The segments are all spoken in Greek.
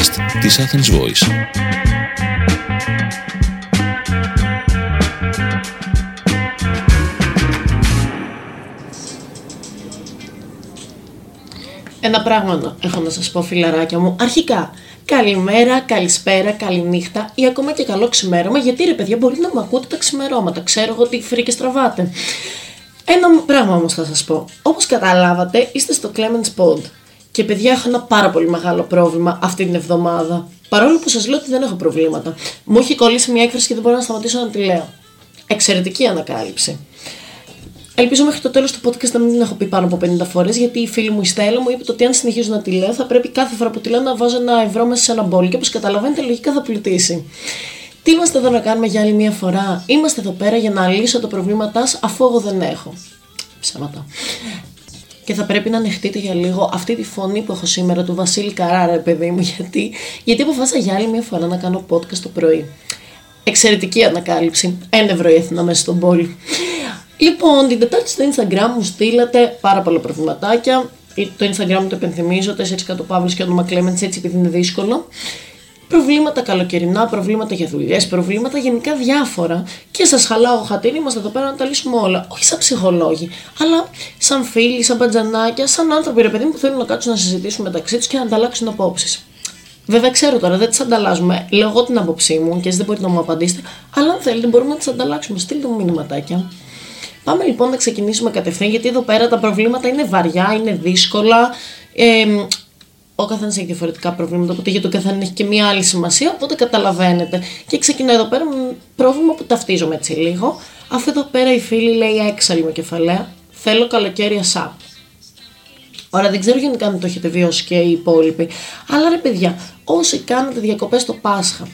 podcast της Athens Voice. Ένα πράγμα έχω να σας πω φιλαράκια μου. Αρχικά, καλημέρα, καλησπέρα, καληνύχτα ή ακόμα και καλό ξημέρωμα. Γιατί ρε παιδιά μπορεί να μου ακούτε τα ξημερώματα. Ξέρω εγώ τι φρίκες τραβάτε. Ένα πράγμα όμως θα σας πω. Όπως καταλάβατε είστε στο Clemens Pod. Και παιδιά έχω ένα πάρα πολύ μεγάλο πρόβλημα αυτή την εβδομάδα. Παρόλο που σας λέω ότι δεν έχω προβλήματα. Μου έχει κολλήσει μια έκφραση και δεν μπορώ να σταματήσω να τη λέω. Εξαιρετική ανακάλυψη. Ελπίζω μέχρι το τέλος του podcast να μην την έχω πει πάνω από 50 φορές, γιατί η φίλη μου η Στέλλα μου είπε ότι αν συνεχίζω να τη λέω, θα πρέπει κάθε φορά που τη λέω να βάζω ένα ευρώ μέσα σε ένα μπόλ. Και όπως καταλαβαίνετε, λογικά θα πλουτίσει. Τι είμαστε εδώ να κάνουμε για άλλη μια φορά; Είμαστε εδώ πέρα για να λύσω τα προβλήματά σας αφού εγώ δεν έχω. Ψέματα. Και θα πρέπει να ανεχτείτε για λίγο αυτή τη φωνή που έχω σήμερα του Βασίλη Καράρα, παιδί μου, γιατί, γιατί αποφάσισα για άλλη μια φορά να κάνω podcast το πρωί. Εξαιρετική ανακάλυψη. Ένα ευρώ έθινα μέσα στον πόλη. Λοιπόν, την Τετάρτη στο Instagram μου στείλατε πάρα πολλά προβληματάκια. Το Instagram μου το επενθυμίζω, 4 κάτω παύλος και όνομα Clemens, έτσι επειδή είναι δύσκολο. Προβλήματα καλοκαιρινά, προβλήματα για δουλειές, προβλήματα γενικά διάφορα. Και σας χαλάω χατήρι, είμαστε εδώ πέρα να τα λύσουμε όλα. Όχι σαν ψυχολόγοι, αλλά σαν φίλοι, σαν παντζανάκια, σαν άνθρωποι ρε παιδί που θέλουν να κάτσουν να συζητήσουν μεταξύ τους και να ανταλλάξουν απόψεις. Βέβαια, ξέρω τώρα, δεν τις ανταλλάσσουμε. Λέω εγώ την άποψή μου και εσείς δεν μπορείτε να μου απαντήσετε. Αλλά αν θέλετε, μπορούμε να τις ανταλλάξουμε. Στείλτε μου μηνυματάκια. Πάμε λοιπόν να ξεκινήσουμε κατευθείαν γιατί εδώ πέρα τα προβλήματα είναι βαριά, είναι δύσκολα. Ε, ο καθένας έχει διαφορετικά προβλήματα, οπότε για τον καθένα έχει και μία άλλη σημασία, οπότε καταλαβαίνετε. Και ξεκινάω εδώ πέρα με πρόβλημα που ταυτίζομαι έτσι λίγο. Αφού εδώ πέρα η φίλη λέει έξαλλη με κεφαλαία, θέλω καλοκαίρι ασά. Ωραία, δεν ξέρω γενικά αν το έχετε βιώσει και οι υπόλοιποι. Αλλά ρε παιδιά, όσοι κάνετε διακοπές το Πάσχα,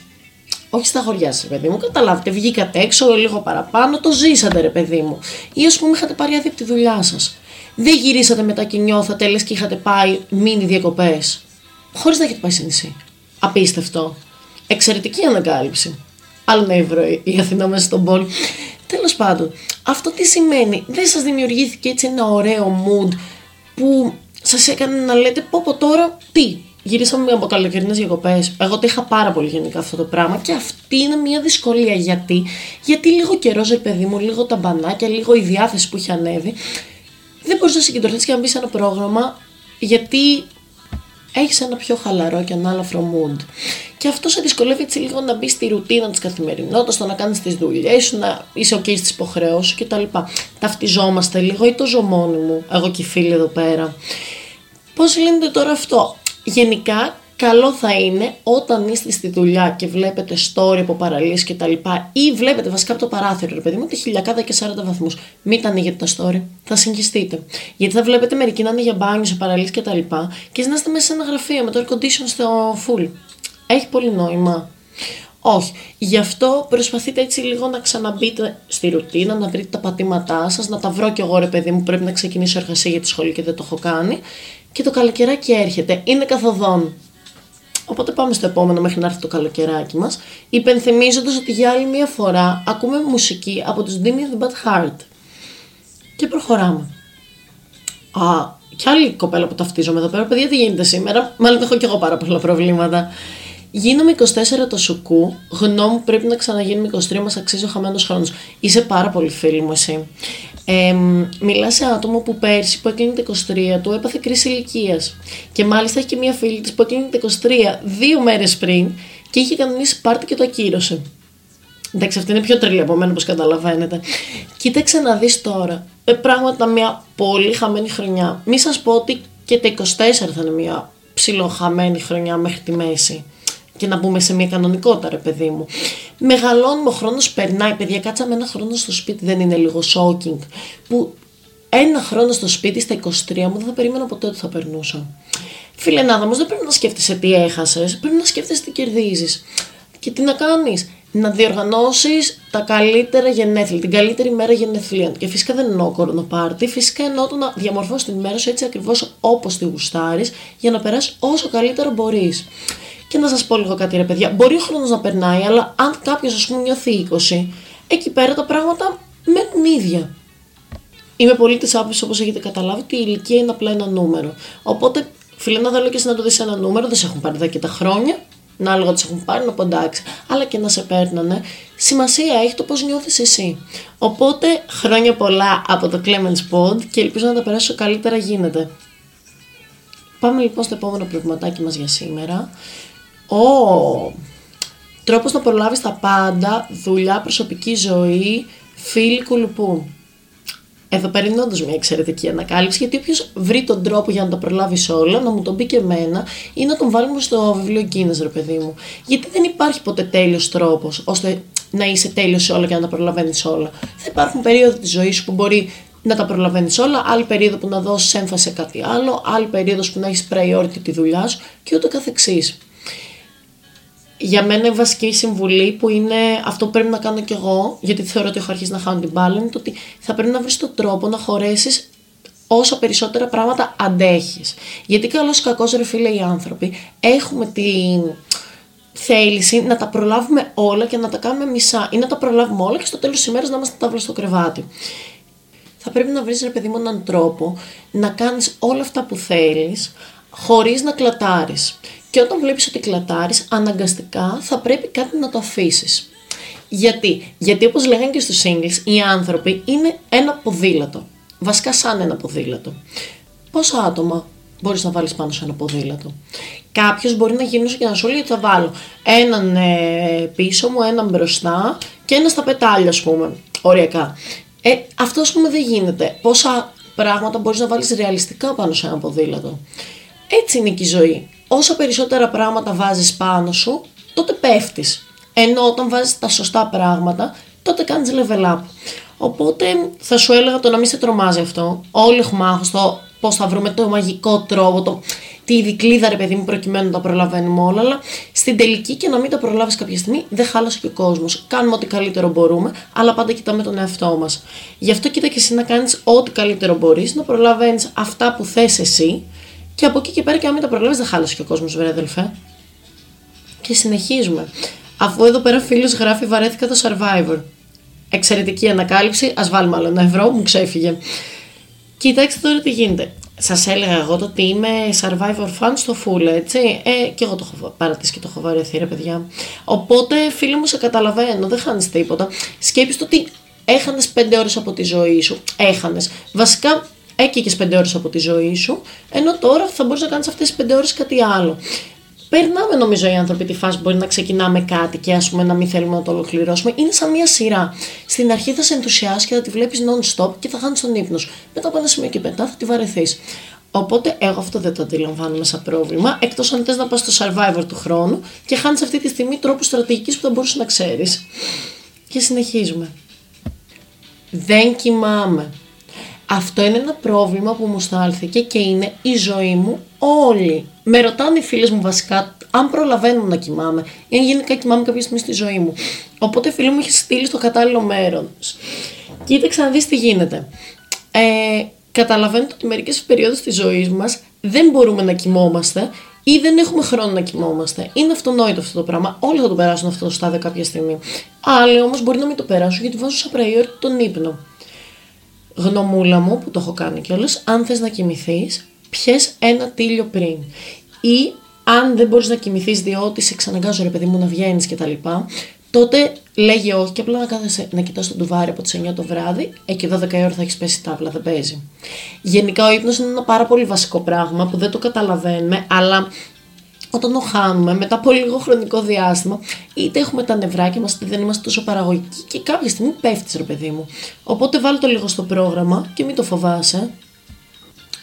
όχι στα χωριά σας, παιδί μου, καταλάβετε, βγήκατε έξω λίγο παραπάνω, το ζήσατε, ρε παιδί μου. Ή ας πούμε είχατε πάρει άδεια από τη δουλειά σας. Δεν γυρίσατε μετά και νιώθατε λε και είχατε πάει μήνυ διακοπές. Χωρίς να έχετε πάει σε νησί. Απίστευτο. Εξαιρετική ανακάλυψη. Άλλο ένα ευρώ η Αθηνά μέσα στον πόλη. Τέλος πάντων, αυτό τι σημαίνει, δεν σας δημιουργήθηκε έτσι ένα ωραίο mood που σας έκανε να λέτε πω πω τώρα τι, γυρίσαμε από καλοκαιρινές διακοπές. Εγώ το είχα πάρα πολύ γενικά αυτό το πράγμα και αυτή είναι μια δυσκολία. Γιατί, γιατί λίγο καιρός, ρε παιδί μου, λίγο τα μπανάκια, λίγο η διάθεση που είχε ανέβει, δεν μπορείς να συγκεντρωθείς και να μπεις σε ένα πρόγραμμα γιατί έχεις ένα πιο χαλαρό και ανάλαφρο mood. Και αυτό σε δυσκολεύει έτσι λίγο να μπεις στη ρουτίνα της καθημερινότητας, στο να κάνεις τις δουλειές σου, να είσαι ο okay στις υποχρεώσεις κτλ. Ταυτιζόμαστε λίγο ή το ζω μόνη μου, εγώ και οι φίλοι εδώ πέρα. Πώς λύνεται τώρα αυτό, Γενικά, καλό θα είναι όταν είστε στη δουλειά και βλέπετε story από παραλίες και τα λοιπά ή βλέπετε βασικά από το παράθυρο, ρε παιδί μου, τη χιλιακάδα και 40 βαθμούς. Μην τα ανοίγετε τα story, θα συγχυστείτε. Γιατί θα βλέπετε μερικοί να είναι για μπάνιο σε παραλίες και τα λοιπά και να είστε μέσα σε ένα γραφείο με το air condition στο full. Έχει πολύ νόημα. Όχι. Γι' αυτό προσπαθείτε έτσι λίγο να ξαναμπείτε στη ρουτίνα, να βρείτε τα πατήματά σας, να τα βρω κι εγώ ρε παιδί μου. Πρέπει να ξεκινήσω εργασία για τη σχολή και δεν το έχω κάνει και το καλοκαιράκι έρχεται, είναι καθοδόν. Οπότε πάμε στο επόμενο μέχρι να έρθει το καλοκαιράκι μας, υπενθυμίζοντας ότι για άλλη μια φορά ακούμε μουσική από τους Dimmy the Bad Heart. Και προχωράμε. Α, κι άλλη κοπέλα που ταυτίζομαι εδώ πέρα, παιδιά τι γίνεται σήμερα, μάλλον έχω κι εγώ πάρα πολλά προβλήματα. Γίνομαι 24 το σουκού, γνώμη πρέπει να ξαναγίνουμε 23, μας αξίζει ο χαμένος χρόνος. Είσαι πάρα πολύ φίλη μου εσύ. Ε, μιλάς σε άτομο που πέρσι που έκλεινε τα 23 του έπαθε κρίση ηλικίας. Και μάλιστα έχει και μία φίλη της που έκλεινε τα 23 δύο μέρες πριν και είχε κανονίσει πάρτι και το ακύρωσε. Εντάξει, αυτή είναι πιο τρελή από μένα, όπως καταλαβαίνετε. Κοίταξε να δεις τώρα. Ε, πράγματα μια πολύ χαμένη χρονιά. Μη σας πω ότι και τα 24 θα είναι μια ψιλοχαμένη χρονιά μέχρι τη μέση και να μπούμε σε μια κανονικότητα, ρε παιδί μου. Μεγαλώνουμε, ο χρόνος περνάει. Παιδιά, κάτσαμε ένα χρόνο στο σπίτι, δεν είναι λίγο shocking. Που ένα χρόνο στο σπίτι στα 23 μου δεν θα περίμενα ποτέ ότι θα περνούσα. Φιλενάδα όμως, δεν πρέπει να σκέφτεσαι τι έχασες, πρέπει να σκέφτεσαι τι κερδίζεις. Και τι να κάνεις, να διοργανώσεις τα καλύτερα γενέθλια, την καλύτερη μέρα γενεθλίων. Και φυσικά δεν εννοώ κορονοπάρτι, φυσικά εννοώ το να διαμορφώσεις την μέρα σου έτσι ακριβώς όπως τη γουστάρεις, για να περάσεις όσο καλύτερα μπορείς. Και να σας πω λίγο κάτι, ρε παιδιά. Μπορεί ο χρόνος να περνάει, αλλά αν κάποιος, ας πούμε, νιώθει 20, εκεί πέρα τα πράγματα με την ίδια. Είμαι πολύ της άποψης, όπως έχετε καταλάβει, ότι η ηλικία είναι απλά ένα νούμερο. Οπότε Φίλε, να δω και να το δεις ένα νούμερο, δεν σε έχουν πάρει εδώ και τα χρόνια. Να άλλο τι έχουν πάρει, να πω εντάξει. Αλλά και να σε παίρνανε. Σημασία έχει το πώς νιώθεις εσύ. Οπότε, χρόνια πολλά από το Clemens Pod και ελπίζω να τα περάσω καλύτερα γίνεται. Πάμε λοιπόν στο επόμενο προβληματάκι μας για σήμερα. Ο τρόπος να προλάβεις τα πάντα, δουλειά, προσωπική ζωή, φίλοι κουλουπού. Εδώ πέρα είναι όντως μια εξαιρετική ανακάλυψη, γιατί όποιος βρει τον τρόπο για να τα προλάβεις όλα, να μου τον πει και εμένα, ή να τον βάλουμε στο βιβλίο Κίνε, ρε παιδί μου. Γιατί δεν υπάρχει ποτέ τέλειος τρόπος ώστε να είσαι τέλειος σε όλα και να τα προλαβαίνεις όλα. Θα υπάρχουν περίοδοι της ζωής σου που μπορεί να τα προλαβαίνεις όλα, άλλη περίοδο που να δώσεις έμφαση σε κάτι άλλο, άλλη περίοδος που να έχεις priority τη δουλειά σου και ούτω καθεξής. Για μένα η βασική συμβουλή που είναι αυτό που πρέπει να κάνω κι εγώ, γιατί θεωρώ ότι έχω αρχίσει να χάνω την μπάλα, είναι το ότι θα πρέπει να βρεις τον τρόπο να χωρέσεις όσα περισσότερα πράγματα αντέχεις. Γιατί καλό ή κακό, ρε φίλε, οι άνθρωποι έχουμε την θέληση να τα προλάβουμε όλα και να τα κάνουμε μισά ή να τα προλάβουμε όλα και στο τέλος της ημέρας να είμαστε τάβλα στο κρεβάτι θα πρέπει να βρεις ρε παιδί μου έναν τρόπο να κάνεις όλα αυτά που θέλεις χωρίς να κλατάρεις. Και όταν βλέπεις ότι κλατάρεις, αναγκαστικά θα πρέπει κάτι να το αφήσεις. Γιατί, Γιατί όπως λέγανε και στους singles, οι άνθρωποι είναι ένα ποδήλατο. Βασικά σαν ένα ποδήλατο. Πόσα άτομα μπορείς να βάλεις πάνω σε ένα ποδήλατο; Κάποιος μπορεί να γυρίσει και να σου λέει ότι θα βάλω έναν ε, πίσω μου, έναν μπροστά και ένα στα πετάλια ας πούμε, οριακά. Ε, αυτό ας πούμε δεν γίνεται. Πόσα πράγματα μπορείς να βάλεις ρεαλιστικά πάνω σε ένα ποδήλατο; Έτσι είναι και η ζωή. Όσο περισσότερα πράγματα βάζεις πάνω σου, τότε πέφτεις. Ενώ όταν βάζεις τα σωστά πράγματα, τότε κάνεις level up. Οπότε θα σου έλεγα το να μην σε τρομάζει αυτό. Όλοι έχουμε άγχος το πώς θα βρούμε το μαγικό τρόπο, το, τη δικλίδα ρε παιδί μου προκειμένου να τα προλαβαίνουμε όλα, αλλά στην τελική και να μην τα προλάβεις κάποια στιγμή δεν χάλασε και ο κόσμος. Κάνουμε ό,τι καλύτερο μπορούμε, αλλά πάντα κοιτάμε τον εαυτό μας. Γι' αυτό κοίτα και εσύ να κάνεις ό,τι καλύτερο μπορείς, να προλαβαίνεις αυτά που θες εσύ και από εκεί και πέρα και αν μην τα προλάβεις δεν χάλασε και ο κόσμος, βέβαια αδελφέ. Και συνεχίζουμε. Αφού εδώ πέρα φίλος γράφει βαρέθηκα το Survivor. Εξαιρετική ανακάλυψη, ας βάλουμε άλλο ένα ευρώ, μου ξέφυγε. Κοιτάξτε τώρα τι γίνεται. Σας έλεγα εγώ το ότι είμαι survivor fan στο full, έτσι. Ε, και εγώ το έχω παρατήσει και το έχω βαρεθεί, ρε παιδιά. Οπότε, φίλοι μου, σε καταλαβαίνω, δεν χάνεις τίποτα. Σκέψτε ότι έχανες 5 ώρες από τη ζωή σου. Έχανες. Βασικά, έκαιγες 5 ώρες από τη ζωή σου, ενώ τώρα θα μπορείς να κάνεις αυτές τις 5 ώρες κάτι άλλο περνάμε νομίζω οι άνθρωποι τη φάση μπορεί να ξεκινάμε κάτι και ας πούμε να μην θέλουμε να το ολοκληρώσουμε. Είναι σαν μια σειρά. Στην αρχή θα σε ενθουσιάσει και θα τη βλέπεις non-stop και θα χάνεις τον ύπνο σου. Μετά από ένα σημείο και μετά θα τη βαρεθείς. Οπότε εγώ αυτό δεν το αντιλαμβάνομαι σαν πρόβλημα, εκτός αν θες να πας στο survivor του χρόνου και χάνεις αυτή τη στιγμή τρόπους στρατηγικής που θα μπορούσες να ξέρεις. Και συνεχίζουμε. Δεν κοιμάμαι. Αυτό είναι ένα πρόβλημα που μου στάλθηκε και είναι η ζωή μου όλη. Με ρωτάνε οι φίλες μου βασικά αν προλαβαίνω να κοιμάμαι ή αν γενικά κοιμάμαι κάποια στιγμή στη ζωή μου. Οπότε φίλοι μου έχει στείλει στο κατάλληλο μέρος. Κοίταξε να δεις τι γίνεται. Ε, καταλαβαίνετε ότι μερικές περιόδους της ζωής μας δεν μπορούμε να κοιμόμαστε ή δεν έχουμε χρόνο να κοιμόμαστε. Είναι αυτονόητο αυτό το πράγμα. Όλοι θα το περάσουν αυτό το στάδιο κάποια στιγμή. Άλλοι όμως μπορεί να μην το περάσουν γιατί βάζουν σαν priority τον ύπνο γνωμούλα μου που το έχω κάνει κιόλας, αν θες να κοιμηθείς, πιες ένα τίλιο πριν. Ή αν δεν μπορείς να κοιμηθείς διότι σε ξαναγκάζω ρε παιδί μου να βγαίνεις και τα λοιπά, τότε λέγει όχι και απλά να κάθεσαι να κοιτάς τον τουβάρι από τις 9 το βράδυ, εκεί 12 η ώρα θα έχεις πέσει τάβλα, δεν παίζει. Γενικά ο ύπνος είναι ένα πάρα πολύ βασικό πράγμα που δεν το καταλαβαίνουμε, αλλά όταν το χάνουμε μετά από λίγο χρονικό διάστημα, είτε έχουμε τα νευράκια μας, είτε δεν είμαστε τόσο παραγωγικοί και κάποια στιγμή πέφτεις, ρε παιδί μου. Οπότε βάλω το λίγο στο πρόγραμμα και μην το φοβάσαι.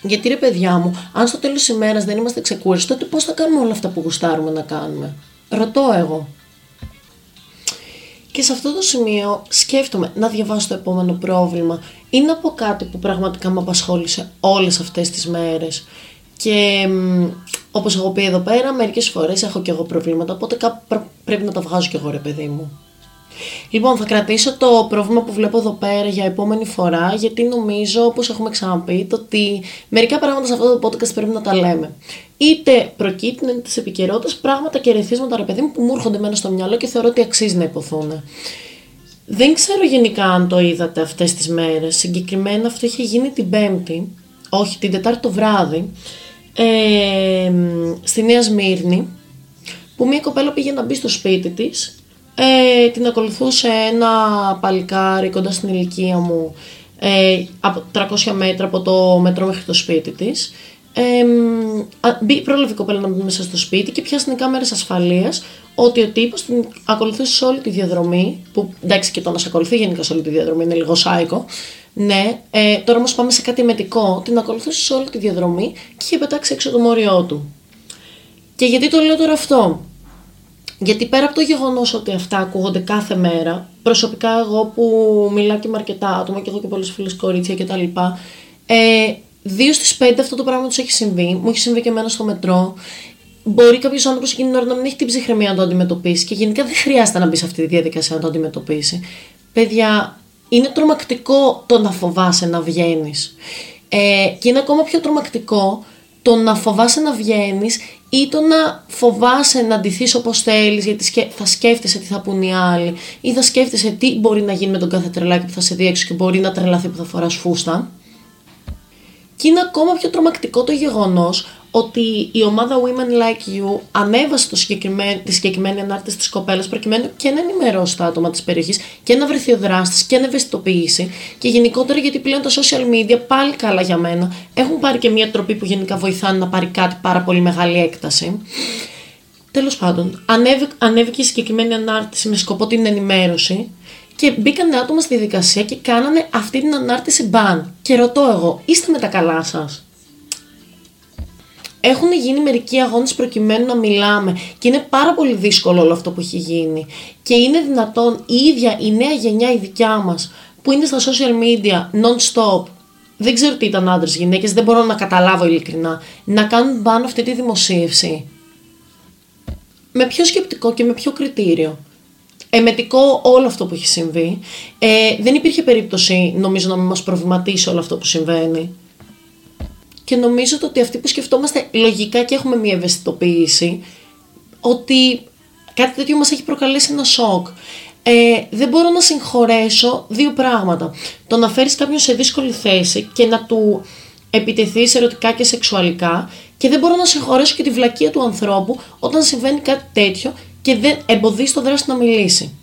Γιατί ρε παιδιά μου, αν στο τέλος της ημέρας δεν είμαστε ξεκούραστοι, τότε πώς θα κάνουμε όλα αυτά που γουστάρουμε να κάνουμε; Ρωτώ εγώ. Και σε αυτό το σημείο σκέφτομαι να διαβάσω το επόμενο πρόβλημα ή να πω κάτι που πραγματικά με απασχόλησε όλες αυτές τις μέρες. Και Όπως έχω πει εδώ πέρα, μερικές φορές έχω και εγώ προβλήματα, οπότε πρέπει να τα βγάζω κι εγώ, ρε παιδί μου. Λοιπόν, θα κρατήσω το πρόβλημα που βλέπω εδώ πέρα για επόμενη φορά, γιατί νομίζω, όπως έχουμε ξαναπεί, το ότι μερικά πράγματα σε αυτό το podcast πρέπει να τα λέμε. Είτε προκύπτουν τη επικαιρότητα πράγματα και ρεθίσματα, ρε παιδί μου, που μου έρχονται μένα στο μυαλό και θεωρώ ότι αξίζει να υποθούν. Δεν ξέρω γενικά αν το είδατε αυτές τις μέρες. Συγκεκριμένα αυτό είχε γίνει την Πέμπτη, όχι την Τετάρτη το βράδυ, ε, στη Νέα Σμύρνη που μια κοπέλα πήγε να μπει στο σπίτι της ε, την ακολουθούσε ένα παλικάρι κοντά στην ηλικία μου ε, από 300 μέτρα από το μετρό μέχρι το σπίτι της. Ε, πρόλαβε η κοπέλα να μπει μέσα στο σπίτι και πιάσανε κάμερες ασφαλείας ότι ο τύπος την ακολουθούσε σε όλη τη διαδρομή που εντάξει και το να σε ακολουθεί γενικά σε όλη τη διαδρομή είναι λίγο σάικο ναι, ε, τώρα όμως πάμε σε κάτι μετικό. Την ακολουθούσε σε όλη τη διαδρομή και είχε πετάξει έξω το μόριό του. Και γιατί το λέω τώρα αυτό; Γιατί πέρα από το γεγονός ότι αυτά ακούγονται κάθε μέρα, προσωπικά εγώ που μιλάω και με αρκετά άτομα και έχω και πολλέ φίλε κορίτσια κτλ. Ε, δύο στις πέντε αυτό το πράγμα τους έχει συμβεί. Μου έχει συμβεί και εμένα στο μετρό. Μπορεί κάποιος άνθρωπος εκείνη την ώρα να μην έχει την ψυχραιμία να το αντιμετωπίσει και γενικά δεν χρειάζεται να μπει σε αυτή τη διαδικασία να το αντιμετωπίσει. Παιδιά, είναι τρομακτικό το να φοβάσαι να βγαίνεις. Ε, και είναι ακόμα πιο τρομακτικό το να φοβάσαι να βγαίνεις ή το να φοβάσαι να ντυθείς όπως θέλεις, γιατί θα σκέφτεσαι τι θα πούν οι άλλοι, ή θα σκέφτεσαι τι μπορεί να γίνει με τον κάθε τρελάκι που θα σε δει έξω και μπορεί να τρελαθεί που θα φοράς φούστα. Και είναι ακόμα πιο τρομακτικό το γεγονός ότι η ομάδα Women Like You ανέβασε το συγκεκριμένο, τη συγκεκριμένη ανάρτηση της κοπέλας προκειμένου και να ενημερώσει τα άτομα της περιοχής και να βρεθεί ο δράστης και να ευαισθητοποιήσει. Και γενικότερα γιατί πλέον τα social media πάλι καλά για μένα έχουν πάρει και μια τροπή που γενικά βοηθάνε να πάρει κάτι πάρα πολύ μεγάλη έκταση. Τέλος πάντων, ανέβηκε η συγκεκριμένη ανάρτηση με σκοπό την ενημέρωση και μπήκαν άτομα στη δικασία και κάνανε αυτή την ανάρτηση μπαν. Και ρωτώ εγώ, είστε με τα καλά σας; Έχουν γίνει μερικοί αγώνες προκειμένου να μιλάμε και είναι πάρα πολύ δύσκολο όλο αυτό που έχει γίνει. Και είναι δυνατόν η ίδια η νέα γενιά η δικιά μας που είναι στα social media non-stop δεν ξέρω τι ήταν άντρες γυναίκες, δεν μπορώ να καταλάβω ειλικρινά να κάνουν πάνω αυτή τη δημοσίευση. Με ποιο σκεπτικό και με ποιο κριτήριο εμετικό όλο αυτό που έχει συμβεί ε, δεν υπήρχε περίπτωση νομίζω να μην μας προβληματίσει όλο αυτό που συμβαίνει και νομίζω ότι αυτοί που σκεφτόμαστε λογικά και έχουμε μια ευαισθητοποίηση ότι κάτι τέτοιο μας έχει προκαλέσει ένα σοκ. Ε, δεν μπορώ να συγχωρέσω δύο πράγματα. Το να φέρεις κάποιον σε δύσκολη θέση και να του επιτεθείς ερωτικά και σεξουαλικά και δεν μπορώ να συγχωρέσω και τη βλακεία του ανθρώπου όταν συμβαίνει κάτι τέτοιο και δεν εμποδίσει τον δράστη να μιλήσει.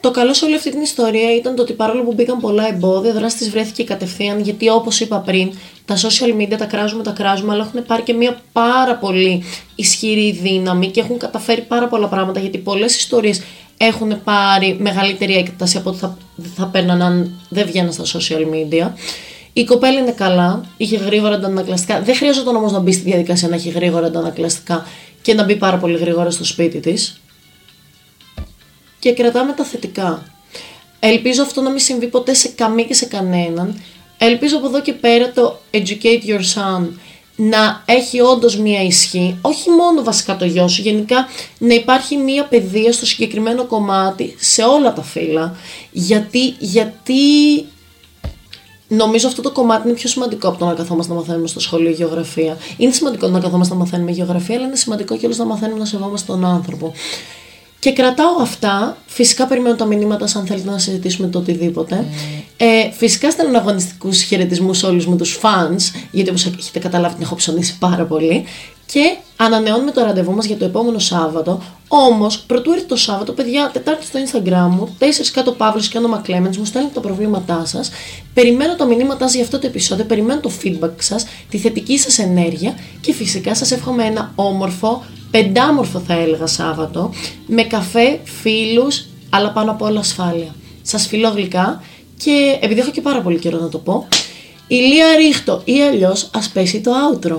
Το καλό σε όλη αυτή την ιστορία ήταν το ότι παρόλο που μπήκαν πολλά εμπόδια, δράστης βρέθηκε κατευθείαν γιατί όπως είπα πριν, τα social media τα κράζουμε, τα κράζουμε, αλλά έχουν πάρει και μια πάρα πολύ ισχυρή δύναμη και έχουν καταφέρει πάρα πολλά πράγματα γιατί πολλές ιστορίες έχουν πάρει μεγαλύτερη έκταση από ό,τι θα, θα παίρναν αν δεν βγαίναν στα social media. Η κοπέλα είναι καλά, είχε γρήγορα αντανακλαστικά. Δεν χρειάζεται όμως να μπει στη διαδικασία να έχει γρήγορα αντανακλαστικά και να μπει πάρα πολύ γρήγορα στο σπίτι της και κρατάμε τα θετικά. Ελπίζω αυτό να μην συμβεί ποτέ σε καμία και σε κανέναν. Ελπίζω από εδώ και πέρα το educate your son να έχει όντως μία ισχύ, όχι μόνο βασικά το γιο σου, γενικά να υπάρχει μία παιδεία στο συγκεκριμένο κομμάτι σε όλα τα φύλλα, γιατί, γιατί Νομίζω αυτό το κομμάτι είναι πιο σημαντικό από το να καθόμαστε να μαθαίνουμε στο σχολείο γεωγραφία. Είναι σημαντικό να καθόμαστε να μαθαίνουμε γεωγραφία, αλλά είναι σημαντικό και να μαθαίνουμε να σεβόμαστε τον άνθρωπο. Και κρατάω αυτά. Φυσικά περιμένω τα μηνύματα αν θέλετε να συζητήσουμε το οτιδήποτε. Mm. Ε, φυσικά στέλνω αγωνιστικούς χαιρετισμούς σε όλους μου τους fans, γιατί όπως έχετε καταλάβει την έχω ψωνίσει πάρα πολύ. Και ανανεώνουμε το ραντεβού μας για το επόμενο Σάββατο. Όμως, πρωτού έρθει το Σάββατο, παιδιά, Τετάρτη στο Instagram μου, 4 κάτω Παύλος και όνομα Clemens, μου στέλνετε τα προβλήματά σας. Περιμένω τα μηνύματά σας για αυτό το επεισόδιο, περιμένω το feedback σας, τη θετική σας ενέργεια και φυσικά σας εύχομαι ένα όμορφο, πεντάμορφο θα έλεγα Σάββατο, με καφέ, φίλους, αλλά πάνω από όλα ασφάλεια. Σας φιλώ γλυκά και επειδή έχω και πάρα πολύ καιρό να το πω, ηλία ρίχτω ή αλλιώς ας πέσει το outro.